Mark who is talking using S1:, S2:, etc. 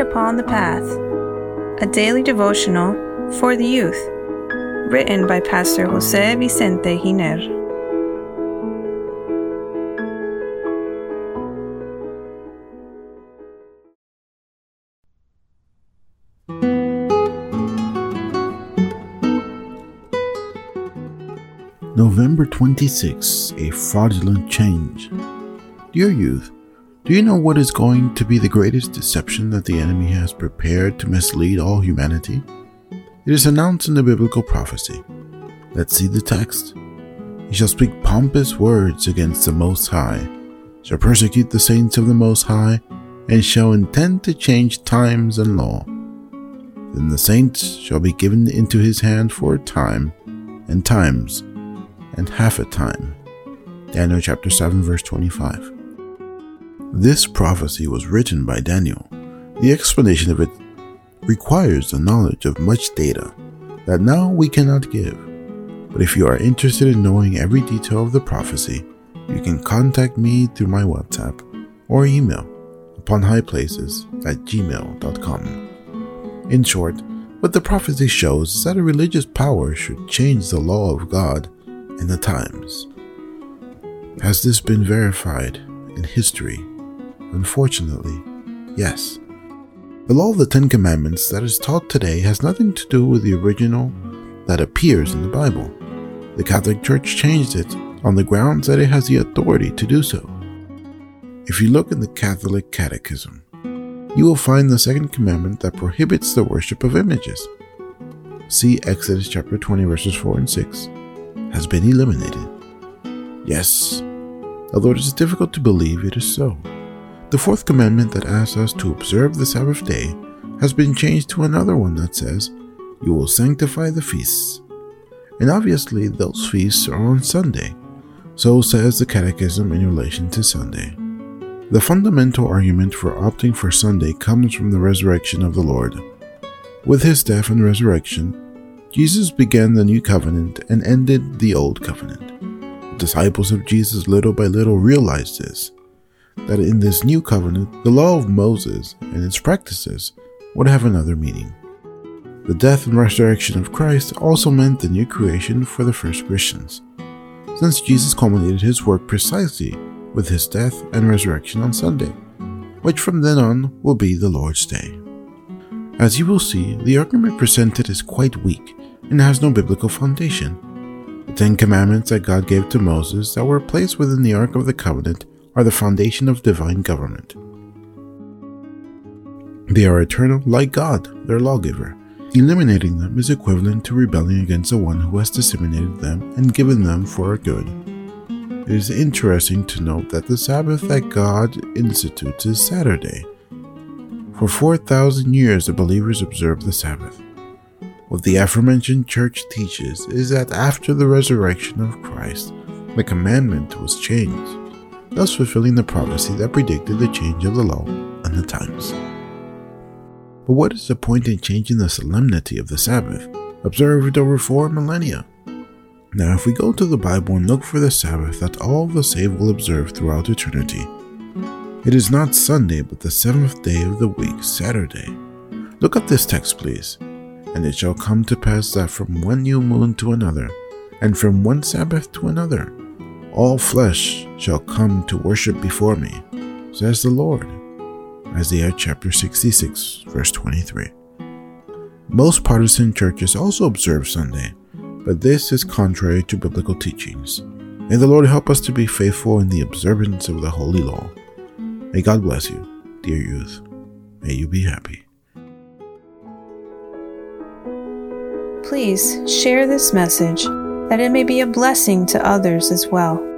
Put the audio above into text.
S1: Upon the Path, a daily devotional for the youth, written by Pastor Jose Vicente Giner.
S2: November 26, a fraudulent change. Dear youth, do you know what is going to be the greatest deception that the enemy has prepared to mislead all humanity? It is announced in the biblical prophecy. Let's see the text. He shall speak pompous words against the Most High, shall persecute the saints of the Most High, and shall intend to change times and law. Then the saints shall be given into his hand for a time, and times and half a time. Daniel chapter 7 verse 25. This prophecy was written by Daniel. The explanation of it requires the knowledge of much data that now we cannot give. But if you are interested in knowing every detail of the prophecy, you can contact me through my WhatsApp or email upon highplaces at gmail.com. In short, what the prophecy shows is that a religious power should change the law of God in the times. Has this been verified in history? Unfortunately, yes. The law of the Ten Commandments that is taught today has nothing to do with the original that appears in the Bible. The Catholic Church changed it on the grounds that it has the authority to do so. If you look in the Catholic Catechism, you will find the second commandment that prohibits the worship of images. See Exodus chapter 20 verses 4 and 6 has been eliminated. Yes, although it is difficult to believe it is so. The fourth commandment that asks us to observe the Sabbath day has been changed to another one that says, You will sanctify the feasts. And obviously, those feasts are on Sunday. So says the Catechism in relation to Sunday. The fundamental argument for opting for Sunday comes from the resurrection of the Lord. With his death and resurrection, Jesus began the new covenant and ended the old covenant. The disciples of Jesus little by little realized this that in this new covenant, the law of Moses and its practices would have another meaning. The death and resurrection of Christ also meant the new creation for the first Christians, since Jesus culminated his work precisely with his death and resurrection on Sunday, which from then on will be the Lord's Day. As you will see, the argument presented is quite weak and has no biblical foundation. The Ten Commandments that God gave to Moses that were placed within the Ark of the Covenant are the foundation of divine government. They are eternal like God, their lawgiver. Eliminating them is equivalent to rebelling against the one who has disseminated them and given them for our good. It is interesting to note that the Sabbath that God institutes is Saturday. For 4,000 years, the believers observed the Sabbath. What the aforementioned church teaches is that after the resurrection of Christ, the commandment was changed, thus fulfilling the prophecy that predicted the change of the law and the times. But what is the point in changing the solemnity of the Sabbath, observed over four millennia? Now, if we go to the Bible and look for the Sabbath that all the saved will observe throughout eternity, it is not Sunday, but the seventh day of the week, Saturday. Look up this text, please. And it shall come to pass that from one new moon to another, and from one Sabbath to another, all flesh shall come to worship before me, says the Lord. Isaiah chapter 66, verse 23. Most Protestant churches also observe Sunday, but this is contrary to biblical teachings. May the Lord help us to be faithful in the observance of the holy law. May God bless you, dear youth. May you be happy.
S1: Please share this message that it may be a blessing to others as well.